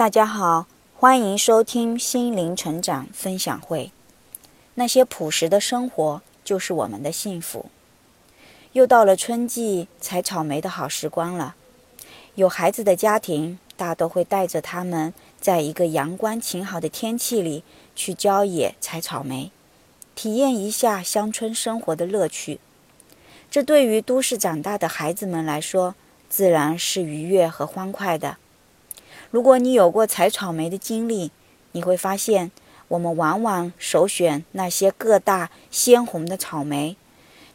大家好，欢迎收听心灵成长分享会。那些朴实的生活就是我们的幸福。又到了春季采草莓的好时光了。有孩子的家庭大都会带着他们，在一个阳光晴好的天气里去郊野采草莓，体验一下乡村生活的乐趣。这对于都市长大的孩子们来说，自然是愉悦和欢快的。如果你有过采草莓的经历，你会发现，我们往往首选那些个大鲜红的草莓。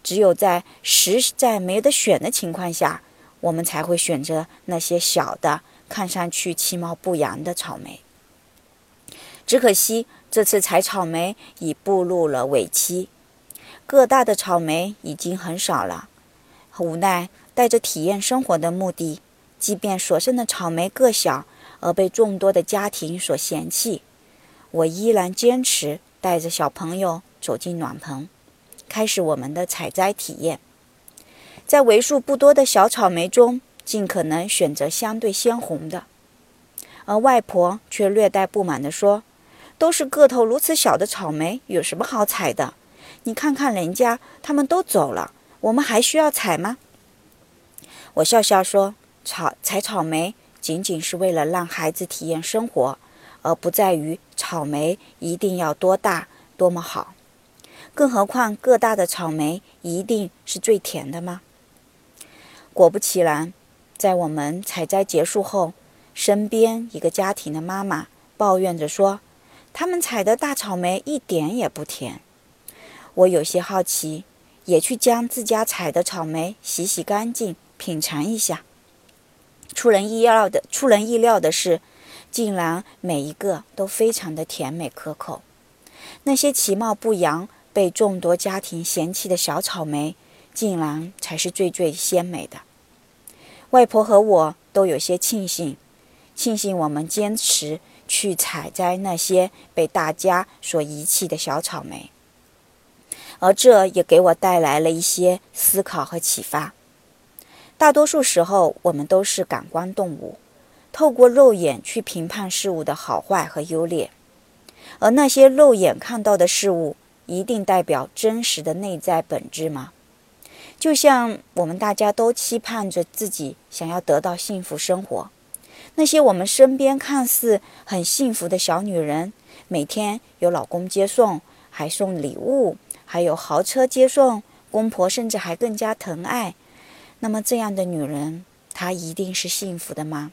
只有在实在没得选的情况下，我们才会选择那些小的、看上去其貌不扬的草莓。只可惜，这次采草莓已步入了尾期，个大的草莓已经很少了。无奈，带着体验生活的目的，即便所剩的草莓个小。而被众多的家庭所嫌弃，我依然坚持带着小朋友走进暖棚，开始我们的采摘体验。在为数不多的小草莓中，尽可能选择相对鲜红的。而外婆却略带不满地说：“都是个头如此小的草莓，有什么好采的？你看看人家，他们都走了，我们还需要采吗？”我笑笑说：“草采草莓。”仅仅是为了让孩子体验生活，而不在于草莓一定要多大、多么好。更何况，个大的草莓一定是最甜的吗？果不其然，在我们采摘结束后，身边一个家庭的妈妈抱怨着说：“他们采的大草莓一点也不甜。”我有些好奇，也去将自家采的草莓洗洗干净，品尝一下。出人意料的，出人意料的是，竟然每一个都非常的甜美可口。那些其貌不扬、被众多家庭嫌弃的小草莓，竟然才是最最鲜美的。外婆和我都有些庆幸，庆幸我们坚持去采摘那些被大家所遗弃的小草莓，而这也给我带来了一些思考和启发。大多数时候，我们都是感官动物，透过肉眼去评判事物的好坏和优劣。而那些肉眼看到的事物，一定代表真实的内在本质吗？就像我们大家都期盼着自己想要得到幸福生活，那些我们身边看似很幸福的小女人，每天有老公接送，还送礼物，还有豪车接送，公婆甚至还更加疼爱。那么，这样的女人，她一定是幸福的吗？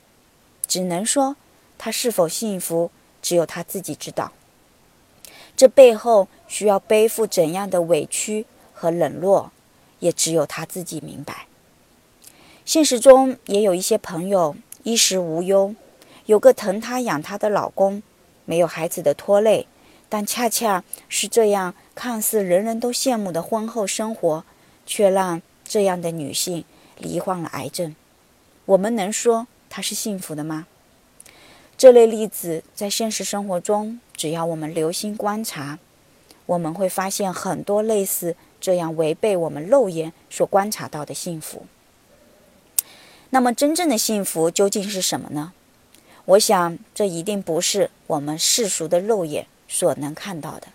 只能说，她是否幸福，只有她自己知道。这背后需要背负怎样的委屈和冷落，也只有她自己明白。现实中也有一些朋友衣食无忧，有个疼她养她的老公，没有孩子的拖累，但恰恰是这样看似人人都羡慕的婚后生活，却让这样的女性。罹患了癌症，我们能说她是幸福的吗？这类例子在现实生活中，只要我们留心观察，我们会发现很多类似这样违背我们肉眼所观察到的幸福。那么，真正的幸福究竟是什么呢？我想，这一定不是我们世俗的肉眼所能看到的，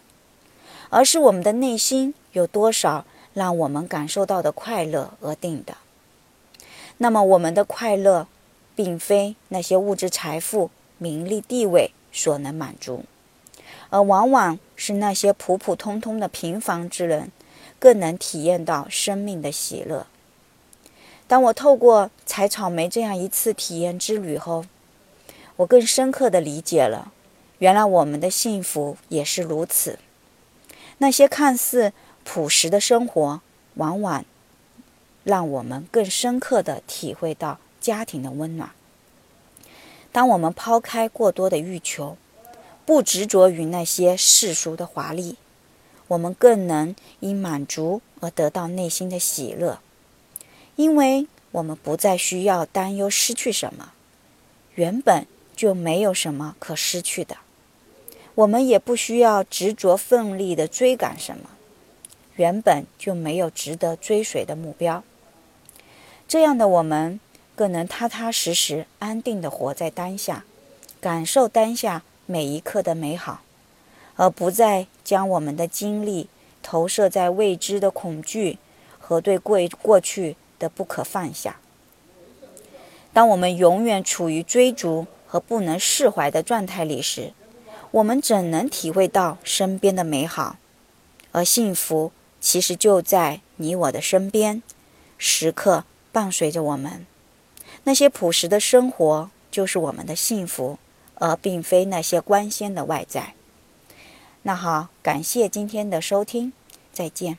而是我们的内心有多少让我们感受到的快乐而定的。那么，我们的快乐，并非那些物质财富、名利地位所能满足，而往往是那些普普通通的平凡之人，更能体验到生命的喜乐。当我透过采草莓这样一次体验之旅后，我更深刻地理解了，原来我们的幸福也是如此。那些看似朴实的生活，往往。让我们更深刻地体会到家庭的温暖。当我们抛开过多的欲求，不执着于那些世俗的华丽，我们更能因满足而得到内心的喜乐，因为我们不再需要担忧失去什么，原本就没有什么可失去的；我们也不需要执着奋力地追赶什么，原本就没有值得追随的目标。这样的我们，更能踏踏实实、安定地活在当下，感受当下每一刻的美好，而不再将我们的精力投射在未知的恐惧和对过过去的不可放下。当我们永远处于追逐和不能释怀的状态里时，我们怎能体会到身边的美好？而幸福其实就在你我的身边，时刻伴随着我们。那些朴实的生活就是我们的幸福，而并非那些光鲜的外在。那好，感谢今天的收听，再见。